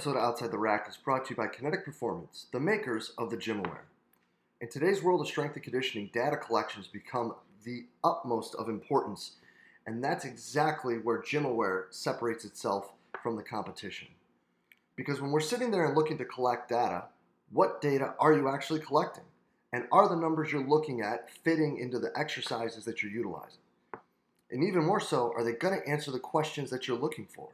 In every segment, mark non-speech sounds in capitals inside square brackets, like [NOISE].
episode of Outside the Rack is brought to you by Kinetic Performance, the makers of the GymAware. In today's world of strength and conditioning, data collections become the utmost of importance, and that's exactly where GymAware separates itself from the competition. Because when we're sitting there and looking to collect data, what data are you actually collecting? And are the numbers you're looking at fitting into the exercises that you're utilizing? And even more so, are they going to answer the questions that you're looking for?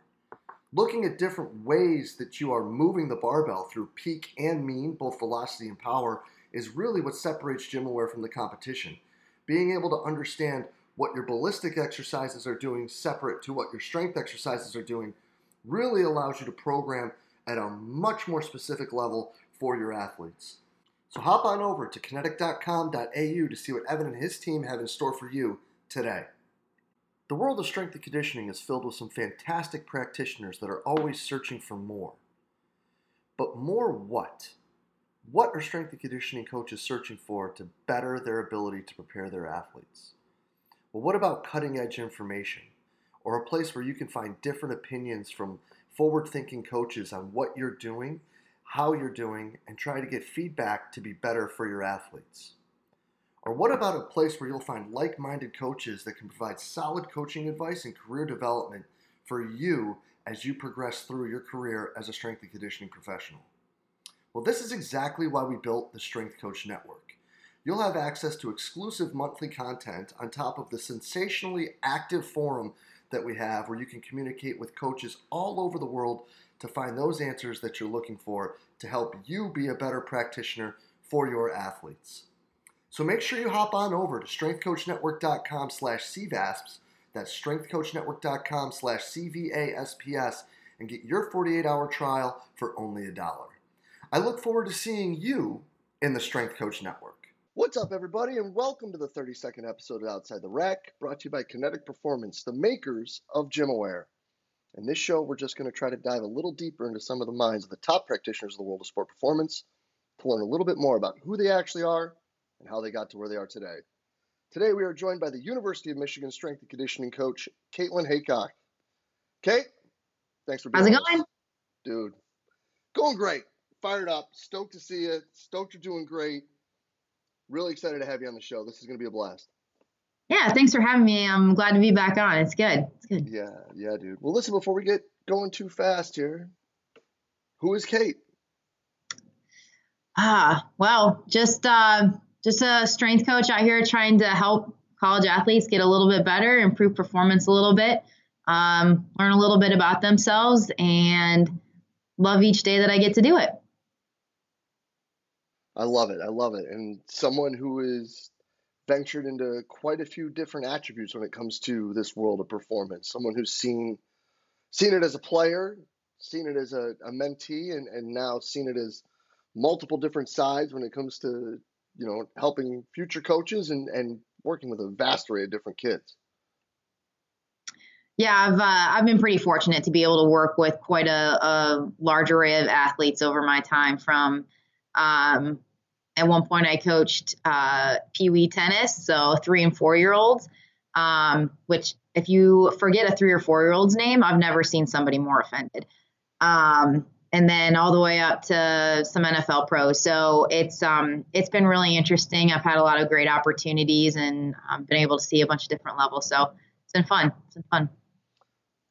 Looking at different ways that you are moving the barbell through peak and mean, both velocity and power, is really what separates GymAware from the competition. Being able to understand what your ballistic exercises are doing separate to what your strength exercises are doing really allows you to program at a much more specific level for your athletes. So hop on over to kinetic.com.au to see what Evan and his team have in store for you today. The world of strength and conditioning is filled with some fantastic practitioners that are always searching for more. But more what? What are strength and conditioning coaches searching for to better their ability to prepare their athletes? Well, what about cutting edge information or a place where you can find different opinions from forward thinking coaches on what you're doing, how you're doing, and try to get feedback to be better for your athletes? Or what about a place where you'll find like minded coaches that can provide solid coaching advice and career development for you as you progress through your career as a strength and conditioning professional? Well, this is exactly why we built the Strength Coach Network. You'll have access to exclusive monthly content on top of the sensationally active forum that we have where you can communicate with coaches all over the world to find those answers that you're looking for to help you be a better practitioner for your athletes. So make sure you hop on over to strengthcoachnetwork.com slash CVASPS, that's strengthcoachnetwork.com slash CVASPS, and get your 48-hour trial for only a dollar. I look forward to seeing you in the Strength Coach Network. What's up, everybody, and welcome to the 32nd episode of Outside the Rack, brought to you by Kinetic Performance, the makers of GymAware. In this show, we're just going to try to dive a little deeper into some of the minds of the top practitioners of the world of sport performance to learn a little bit more about who they actually are and how they got to where they are today. Today, we are joined by the University of Michigan strength and conditioning coach, Caitlin Haycock. Kate, thanks for being How's it going? Us. Dude, going great. Fired up. Stoked to see you. Stoked you're doing great. Really excited to have you on the show. This is going to be a blast. Yeah, thanks for having me. I'm glad to be back on. It's good. It's good. Yeah, yeah, dude. Well, listen, before we get going too fast here, who is Kate? Ah, well, just uh, just a strength coach out here trying to help college athletes get a little bit better, improve performance a little bit, um, learn a little bit about themselves, and love each day that I get to do it. I love it. I love it. And someone who is ventured into quite a few different attributes when it comes to this world of performance. Someone who's seen seen it as a player, seen it as a, a mentee, and, and now seen it as multiple different sides when it comes to you know helping future coaches and, and working with a vast array of different kids. Yeah, I've uh, I've been pretty fortunate to be able to work with quite a, a large array of athletes over my time, from um, at one point, I coached uh, Pee Wee tennis, so three and four year olds. Um, which, if you forget a three or four year old's name, I've never seen somebody more offended. Um, and then all the way up to some NFL pros. So it's um, it's been really interesting. I've had a lot of great opportunities and I've been able to see a bunch of different levels. So it's been fun. It's been fun.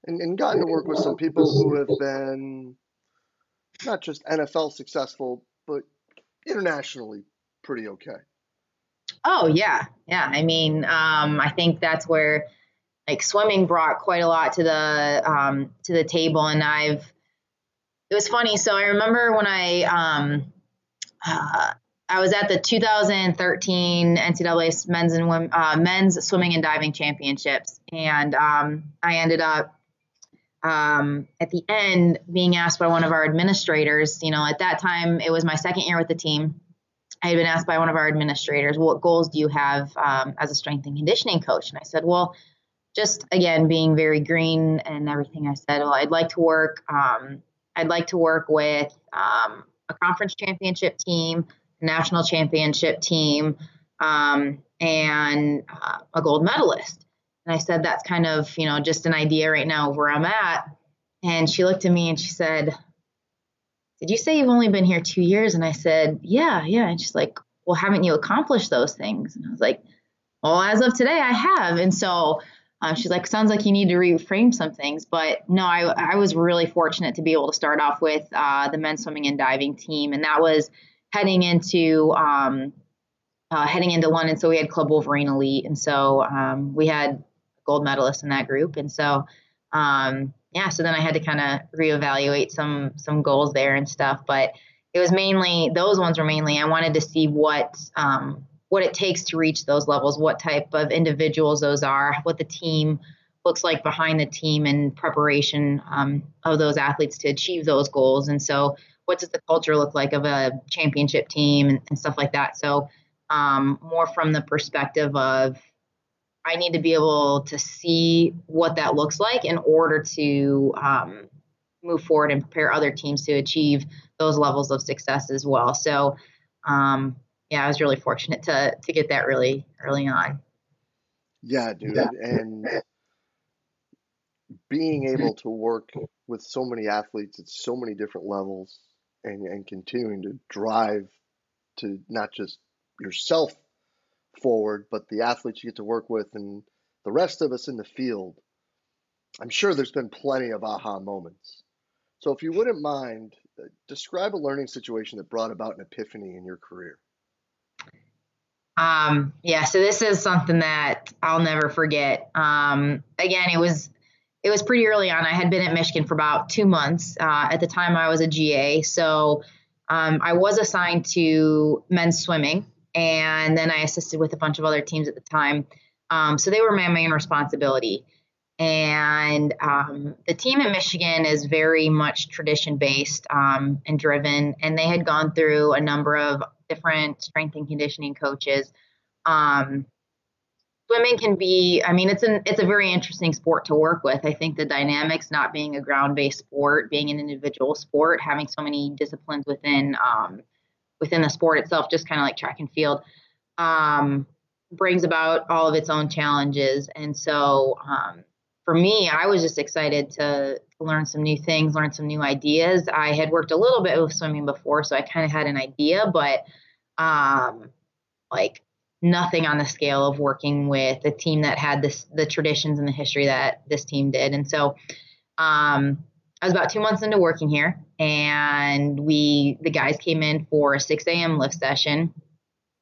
And, and gotten to work with some people who have been not just NFL successful, but internationally pretty okay. Oh yeah, yeah. I mean, um, I think that's where like swimming brought quite a lot to the um, to the table, and I've. It was funny. So I remember when I um, uh, I was at the 2013 NCAA men's and women, uh, men's swimming and diving championships, and um, I ended up um, at the end being asked by one of our administrators, you know, at that time it was my second year with the team. I had been asked by one of our administrators, what goals do you have um, as a strength and conditioning coach? And I said, well, just again, being very green and everything I said, well, I'd like to work, um, I'd like to work with um, a conference championship team, national championship team, um, and uh, a gold medalist. And I said, that's kind of, you know, just an idea right now where I'm at. And she looked at me and she said, did you say you've only been here two years? And I said, yeah, yeah. And she's like, well, haven't you accomplished those things? And I was like, well, as of today, I have. And so um, she's like, sounds like you need to reframe some things. But no, I, I was really fortunate to be able to start off with uh, the men's swimming and diving team. And that was heading into um, uh, heading into London. So we had Club Wolverine Elite. And so um, we had gold medalists in that group. And so um, yeah, so then I had to kind of reevaluate some some goals there and stuff. But it was mainly those ones were mainly I wanted to see what um, what it takes to reach those levels, what type of individuals those are, what the team looks like behind the team and preparation um, of those athletes to achieve those goals. And so, what does the culture look like of a championship team and, and stuff like that? So, um, more from the perspective of I need to be able to see what that looks like in order to um, move forward and prepare other teams to achieve those levels of success as well. So, um, yeah, I was really fortunate to to get that really early on. Yeah, dude, yeah. and being able to work with so many athletes at so many different levels and, and continuing to drive to not just yourself forward, but the athletes you get to work with and the rest of us in the field, I'm sure there's been plenty of aha moments. So if you wouldn't mind, uh, describe a learning situation that brought about an epiphany in your career. Um, yeah, so this is something that I'll never forget. Um, again, it was it was pretty early on. I had been at Michigan for about two months. Uh, at the time, I was a GA, so um, I was assigned to men's swimming, and then I assisted with a bunch of other teams at the time. Um, so they were my main responsibility. And um, the team in Michigan is very much tradition based um, and driven, and they had gone through a number of different strength and conditioning coaches. Um, swimming can be, I mean, it's an it's a very interesting sport to work with. I think the dynamics, not being a ground based sport, being an individual sport, having so many disciplines within um, within the sport itself, just kind of like track and field, um, brings about all of its own challenges. And so um, for me, I was just excited to, learn some new things, learn some new ideas. I had worked a little bit with swimming before, so I kind of had an idea, but um, like nothing on the scale of working with a team that had this the traditions and the history that this team did. And so um, I was about two months into working here, and we the guys came in for a 6 a.m. lift session,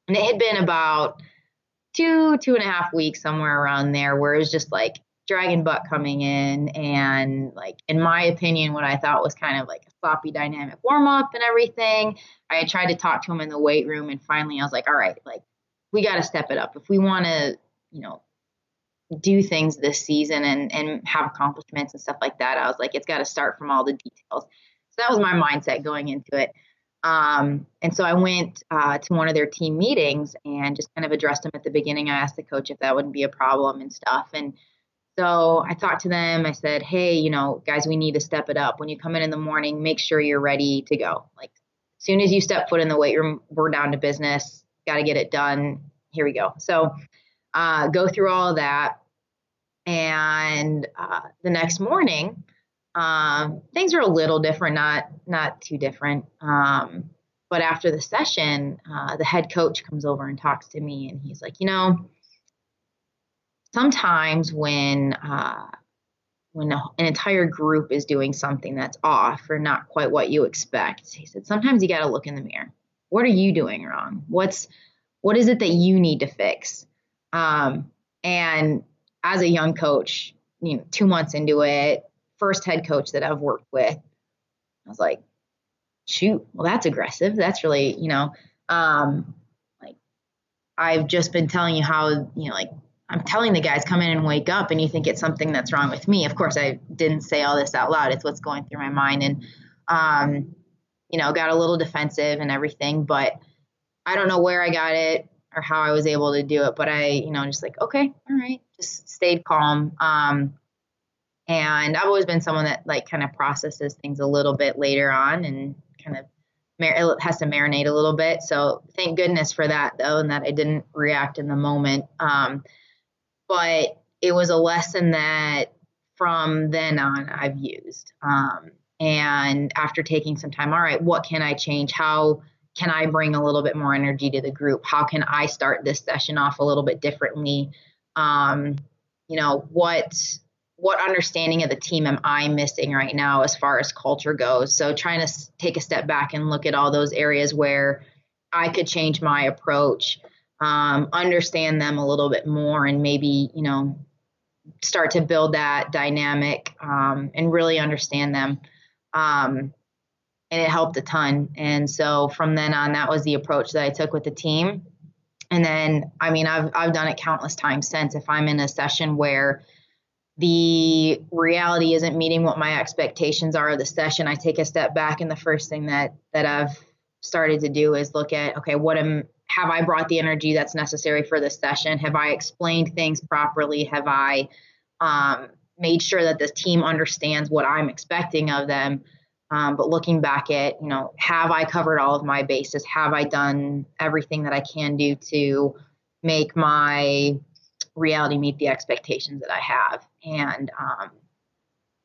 and it had been about two two and a half weeks somewhere around there, where it was just like dragon butt coming in, and like in my opinion, what I thought was kind of like a sloppy dynamic warm up and everything. I had tried to talk to him in the weight room, and finally I was like, all right, like we got to step it up if we want to, you know, do things this season and and have accomplishments and stuff like that. I was like, it's got to start from all the details. So that was my mindset going into it. Um, and so I went uh, to one of their team meetings and just kind of addressed them at the beginning. I asked the coach if that wouldn't be a problem and stuff. And so I talked to them. I said, hey, you know, guys, we need to step it up. When you come in in the morning, make sure you're ready to go. Like, as soon as you step foot in the weight room, we're down to business. Got to get it done. Here we go. So uh, go through all that. And uh, the next morning, um, things are a little different, not not too different. Um, but after the session, uh, the head coach comes over and talks to me, and he's like, you know, sometimes when uh, when an entire group is doing something that's off or not quite what you expect, he said, sometimes you got to look in the mirror. What are you doing wrong? What's what is it that you need to fix? Um, and as a young coach, you know, two months into it, first head coach that I've worked with, I was like, shoot, well, that's aggressive. That's really, you know, um, like I've just been telling you how, you know, like I'm telling the guys come in and wake up and you think it's something that's wrong with me. Of course, I didn't say all this out loud. It's what's going through my mind. And, um, you know, got a little defensive and everything, but I don't know where I got it or how I was able to do it, but I, you know, just like, okay, all right, just stayed calm. Um, and I've always been someone that like kind of processes things a little bit later on and kind of mar- has to marinate a little bit. So thank goodness for that though, and that I didn't react in the moment. Um, but it was a lesson that from then on I've used. Um, And after taking some time, all right, what can I change? How can I bring a little bit more energy to the group? How can I start this session off a little bit differently? Um, you know, what what understanding of the team am I missing right now as far as culture goes? So trying to take a step back and look at all those areas where I could change my approach, um, understand them a little bit more, and maybe you know start to build that dynamic um, and really understand them. Um, and it helped a ton. And so from then on, that was the approach that I took with the team. And then, I mean, I've I've done it countless times since. If I'm in a session where the reality isn't meeting what my expectations are of the session, I take a step back, and the first thing that that I've started to do is look at okay, what am have I brought the energy that's necessary for this session? Have I explained things properly? Have I um, made sure that the team understands what I'm expecting of them? Um, but looking back at, you know, have I covered all of my bases? Have I done everything that I can do to make my reality meet the expectations that I have? And um,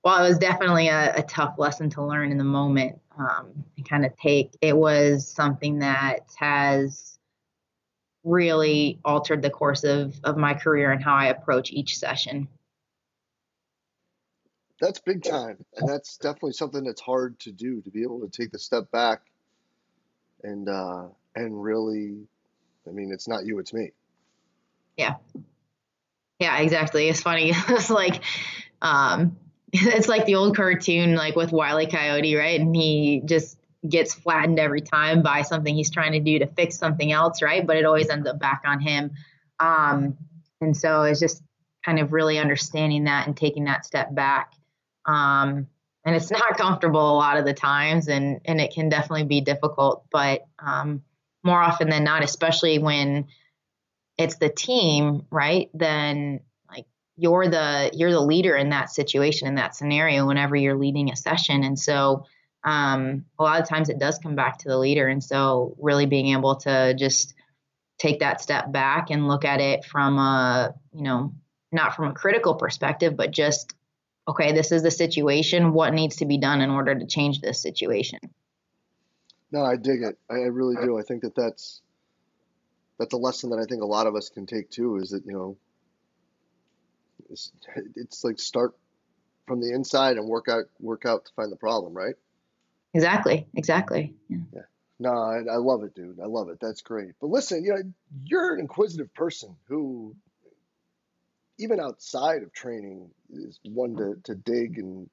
while it was definitely a, a, tough lesson to learn in the moment um, and kind of take, it was something that has really altered the course of, of my career and how I approach each session that's big time, and that's definitely something that's hard to do to be able to take the step back and uh, and really, I mean, it's not you, it's me. Yeah, yeah, exactly. It's funny. [LAUGHS] it's like, um, [LAUGHS] it's like the old cartoon, like with Wiley Coyote, right? And he just gets flattened every time by something he's trying to do to fix something else, right? But it always ends up back on him. Um, and so it's just kind of really understanding that and taking that step back um, and it's not comfortable a lot of the times, and and it can definitely be difficult. But um, more often than not, especially when it's the team, right? Then like you're the you're the leader in that situation in that scenario whenever you're leading a session, and so um, a lot of times it does come back to the leader. And so really being able to just take that step back and look at it from a you know not from a critical perspective, but just okay, this is the situation. What needs to be done in order to change this situation? No, I dig it. I really do. I think that that's that's a lesson that I think a lot of us can take too. Is that you know, it's, it's like start from the inside and work out work out to find the problem, right? Exactly. Exactly. Yeah. yeah. No, I, I love it, dude. I love it. That's great. But listen, you know, you're an inquisitive person who even outside of training is one to, to dig and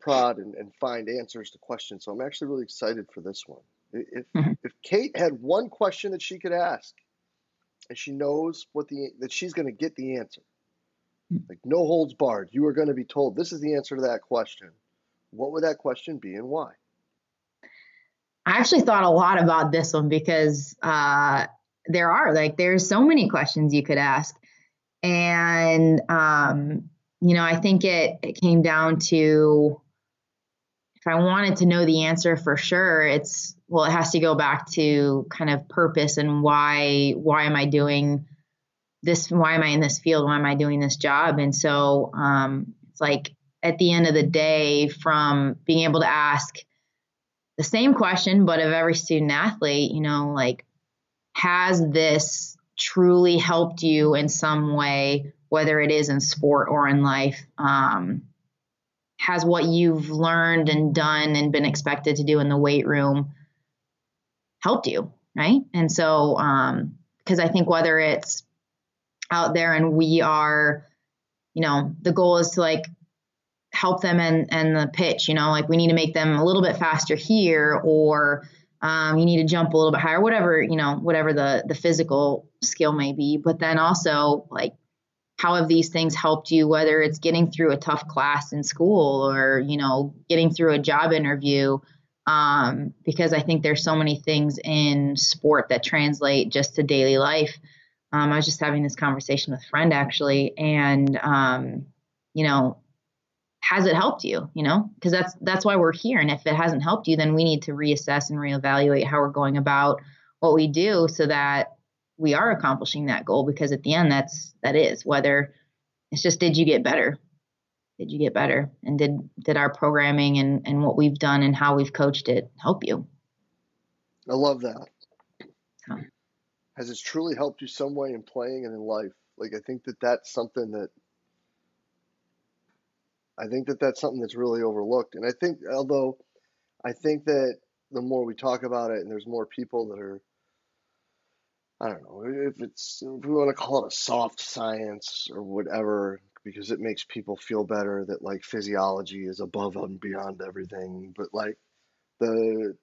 prod and, and find answers to questions. So I'm actually really excited for this one. If mm-hmm. if Kate had one question that she could ask, and she knows what the that she's going to get the answer, hmm. like no holds barred, you are going to be told this is the answer to that question. What would that question be and why? I actually thought a lot about this one because uh, there are like there's so many questions you could ask. And, um, you know, I think it, it came down to if I wanted to know the answer for sure, it's, well, it has to go back to kind of purpose and why, why am I doing this? Why am I in this field? Why am I doing this job? And so, um, it's like at the end of the day, from being able to ask the same question, but of every student athlete, you know, like, has this truly helped you in some way, whether it is in sport or in life? Um, has what you've learned and done and been expected to do in the weight room helped you, right? And so, because um, I think whether it's out there and we are, you know, the goal is to like help them and and the pitch, you know, like we need to make them a little bit faster here or um, you need to jump a little bit higher, whatever, you know, whatever the, the physical skill may be. But then also, like, how have these things helped you, whether it's getting through a tough class in school or, you know, getting through a job interview? Um, because I think there's so many things in sport that translate just to daily life. Um, I was just having this conversation with a friend actually, and um, you know, has it helped you you know? Because that's that's why we're here. And if it hasn't helped you then we need to reassess and reevaluate how we're going about what we do so that we are accomplishing that goal. Because at the end that's that is whether it's just did you get better? Did you get better? And did did our programming and and what we've done and how we've coached it help you? I love that. Has it truly helped you some way in playing and in life? Like i think that that's something that i think that that's something that's really overlooked. And i think although i think that the more we talk about it and there's more people that are I don't know if it's if we want to call it a soft science or whatever because it makes people feel better that like physiology is above and beyond everything but like the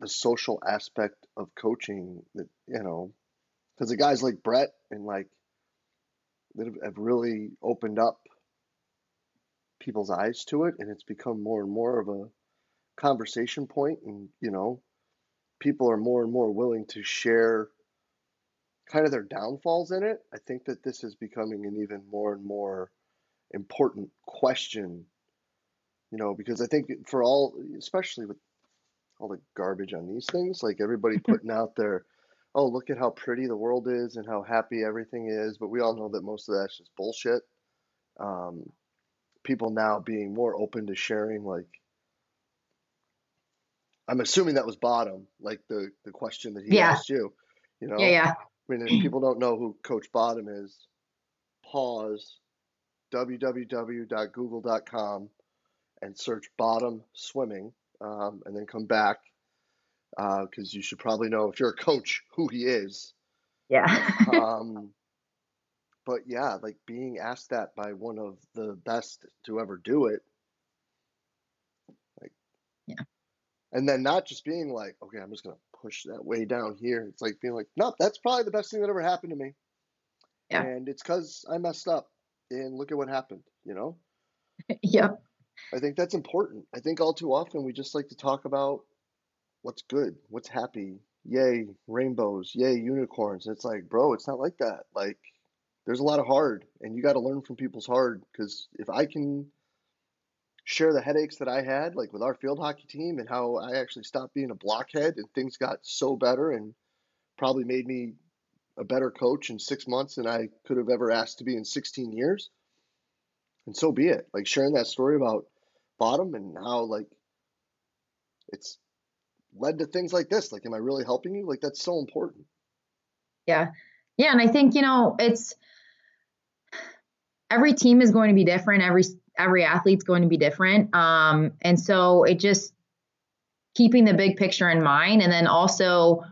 the social aspect of coaching that you know because the guys like Brett and like that have really opened up people's eyes to it and it's become more and more of a conversation point and you know people are more and more willing to share kind of their downfalls in it. I think that this is becoming an even more and more important question you know because i think for all especially with all the garbage on these things like everybody [LAUGHS] putting out their oh look at how pretty the world is and how happy everything is but we all know that most of that's just bullshit. Um, people now being more open to sharing like I'm assuming that was Bottom, like the the question that he yeah. asked you. You know, yeah, yeah. I mean, if [CLEARS THROAT] people don't know who Coach Bottom is, pause www.google.com and search Bottom Swimming, um, and then come back because uh, you should probably know if you're a coach who he is. Yeah. [LAUGHS] um, but yeah, like being asked that by one of the best to ever do it, like, yeah and then not just being like, okay, I'm just gonna push that way down here. It's like being like, no, that's probably the best thing that ever happened to me. Yeah. And it's because I messed up, and look at what happened. You know. [LAUGHS] yep. I think that's important. I think all too often we just like to talk about what's good, what's happy, yay rainbows, yay unicorns. It's like, bro, it's not like that. Like, there's a lot of hard, and you got to learn from people's hard. Because if I can share the headaches that I had, like with our field hockey team, and how I actually stopped being a blockhead and things got so better and probably made me a better coach in six months than I could have ever asked to be in 16 years. And so be it. Like sharing that story about bottom and how like it's led to things like this. Like, am I really helping you? Like, that's so important. Yeah. Yeah. And I think, you know, it's every team is going to be different. Every every athlete's going to be different. Um, and so it just keeping the big picture in mind and then also,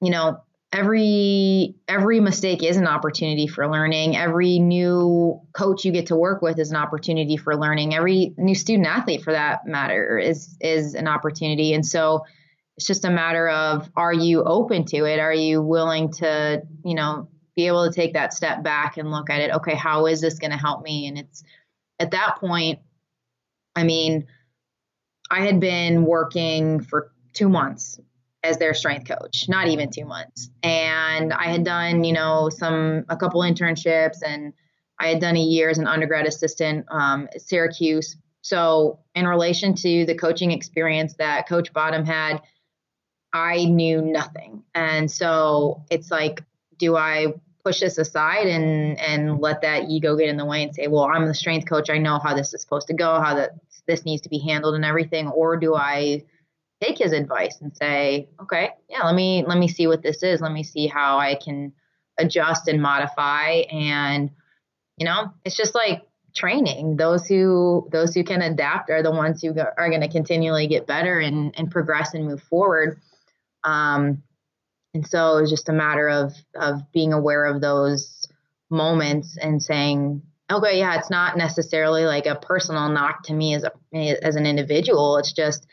you know, every every mistake is an opportunity for learning. Every new coach you get to work with is an opportunity for learning. Every new student athlete for that matter is is an opportunity. And so it's just a matter of are you open to it? Are you willing to, you know, be able to take that step back and look at it, okay, how is this going to help me? And it's at that point, I mean, I had been working for two months as their strength coach, not even two months. And I had done, you know, some, a couple internships and I had done a year as an undergrad assistant um, at Syracuse. So, in relation to the coaching experience that Coach Bottom had, I knew nothing. And so it's like, do I push this aside and and let that ego get in the way and say, well, I'm the strength coach. I know how this is supposed to go, how that this needs to be handled and everything, or do I take his advice and say, okay, yeah, let me let me see what this is. Let me see how I can adjust and modify and you know, it's just like training. Those who those who can adapt are the ones who are going to continually get better and and progress and move forward. Um, and so it was just a matter of of being aware of those moments and saying, okay, yeah, it's not necessarily like a personal knock to me as a as an individual. It's just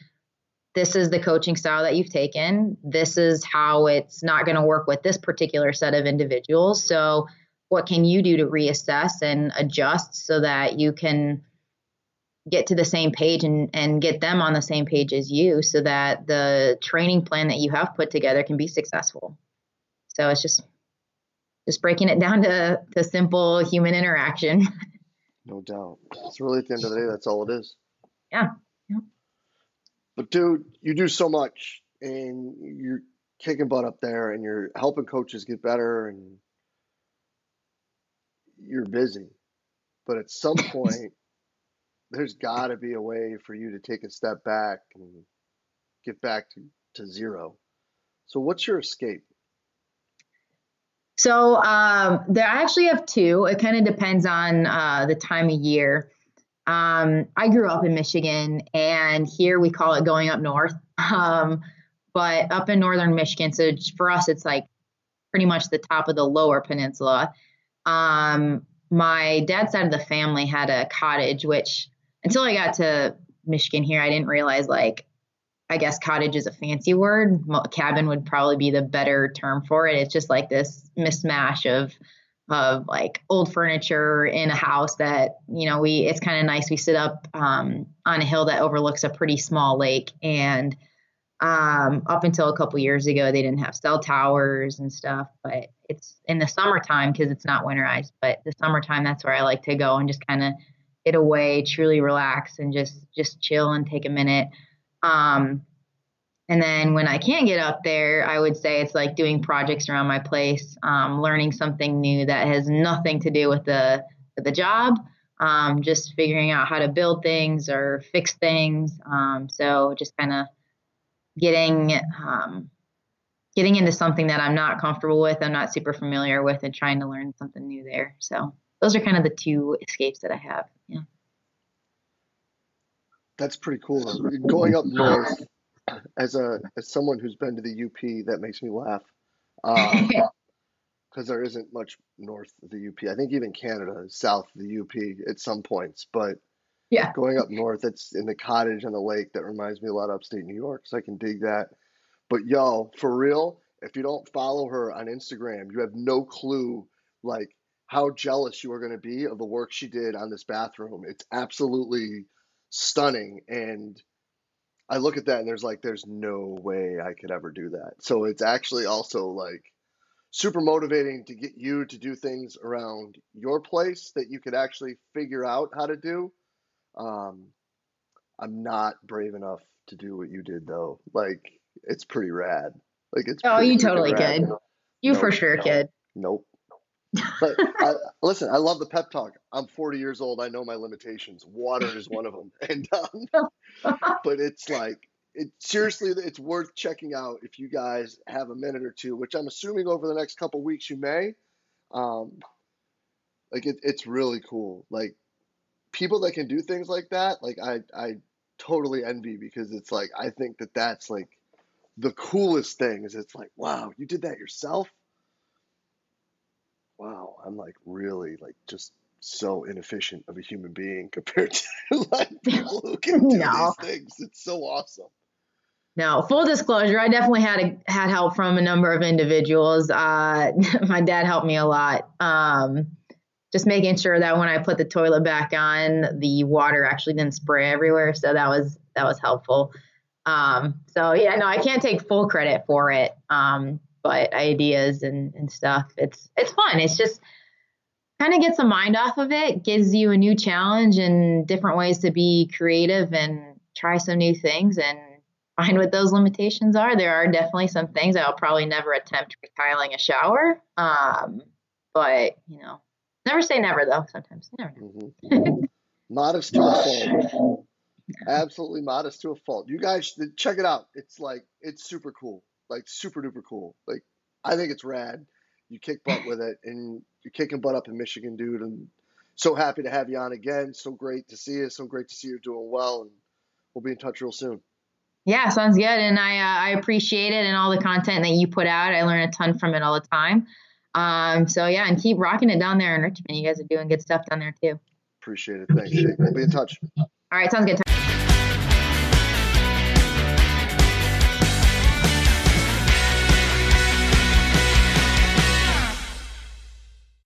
this is the coaching style that you've taken. This is how it's not going to work with this particular set of individuals. So what can you do to reassess and adjust so that you can get to the same page and, and get them on the same page as you so that the training plan that you have put together can be successful. So it's just just breaking it down to, to simple human interaction. [LAUGHS] No doubt. It's really at the end of the day, that's all it is. Yeah. yeah. But dude, you do so much and you're kicking butt up there and you're helping coaches get better and you're busy. But at some [LAUGHS] point there's got to be a way for you to take a step back and get back to, to zero. So, what's your escape? So, um, there I actually have two. It kind of depends on uh, the time of year. Um, I grew up in Michigan, and here we call it going up north. [LAUGHS] Um, but up in northern Michigan, so for us, it's like pretty much the top of the lower peninsula. Um, my dad's side of the family had a cottage, which until I got to Michigan here, I didn't realize like, I guess cottage is a fancy word. Cabin would probably be the better term for it. It's just like this mismatch of of like old furniture in a house that you know we it's kind of nice we sit up um, on a hill that overlooks a pretty small lake and um, up until a couple years ago they didn't have cell towers and stuff but it's in the summertime because it's not winterized but the summertime that's where i like to go and just kind of get away truly relax and just just chill and take a minute um, and then when I can't get up there, I would say it's like doing projects around my place, um, learning something new that has nothing to do with the the job. Um, just figuring out how to build things or fix things. Um, so just kind of getting um, getting into something that I'm not comfortable with, I'm not super familiar with, and trying to learn something new there. So those are kind of the two escapes that I have. Yeah. That's pretty cool. Going up north as a as someone who's been to the UP, that makes me laugh. [LAUGHS] because um, there isn't much north of the UP. I think even Canada is south of the UP at some points, but yeah, going up north, it's in the cottage on the lake. That reminds me a lot of upstate New York, so I can dig that. But yo, for real, if you don't follow her on Instagram, you have no clue like how jealous you are going to be of the work she did on this bathroom. It's absolutely stunning and I look at that and there's like, there's no way I could ever do that. So it's actually also like super motivating to get you to do things around your place that you could actually figure out how to do. Um, I'm not brave enough to do what you did though. Like it's pretty rad. Like it's oh, you totally could. You nope, for sure nope, kid. Nope. But I, listen, I love the pep talk. I'm 40 years old. I know my limitations. Water is one of them. [LAUGHS] And um, [LAUGHS] but it's like it seriously, it's worth checking out if you guys have a minute or two, which I'm assuming over the next couple weeks you may. Um, like it, it's really cool. Like people that can do things like that, like I, I totally envy because it's like I think that that's like the coolest thing. Is it's like wow, you did that yourself wow, I'm like really like just so inefficient of a human being [LAUGHS] compared to like people who can do no. these things. It's so awesome. No, full disclosure, I definitely had a, had help from a number of individuals. Uh, [LAUGHS] my dad helped me a lot. Um, just making sure that when I put the toilet back on, the water actually didn't spray everywhere. So that was that was helpful. Um, so yeah, no, I can't take full credit for it. Um, but ideas and, and stuff. It's it's fun. It's just kind of gets the mind off of it, gives you a new challenge and different ways to be creative and try some new things and find what those limitations are. There are definitely some things I'll probably never attempt tiling a shower. Um, but you know, never say never though. Sometimes never. Mm-hmm. modest to a fault. Absolutely modest to a fault. You guys check it out. It's like it's super cool like super duper cool. Like I think it's rad. You kick butt with it, and you're kicking butt up in Michigan, dude. And so happy to have you on again. So great to see you. So great to see you doing well, and we'll be in touch real soon. Yeah, sounds good, and I uh, I appreciate it and all the content that you put out. I learn a ton from it all the time. Um, so yeah, and keep rocking it down there in Richmond. You guys are doing good stuff down there too. Appreciate it. Thanks. We'll be in touch. All right, sounds good.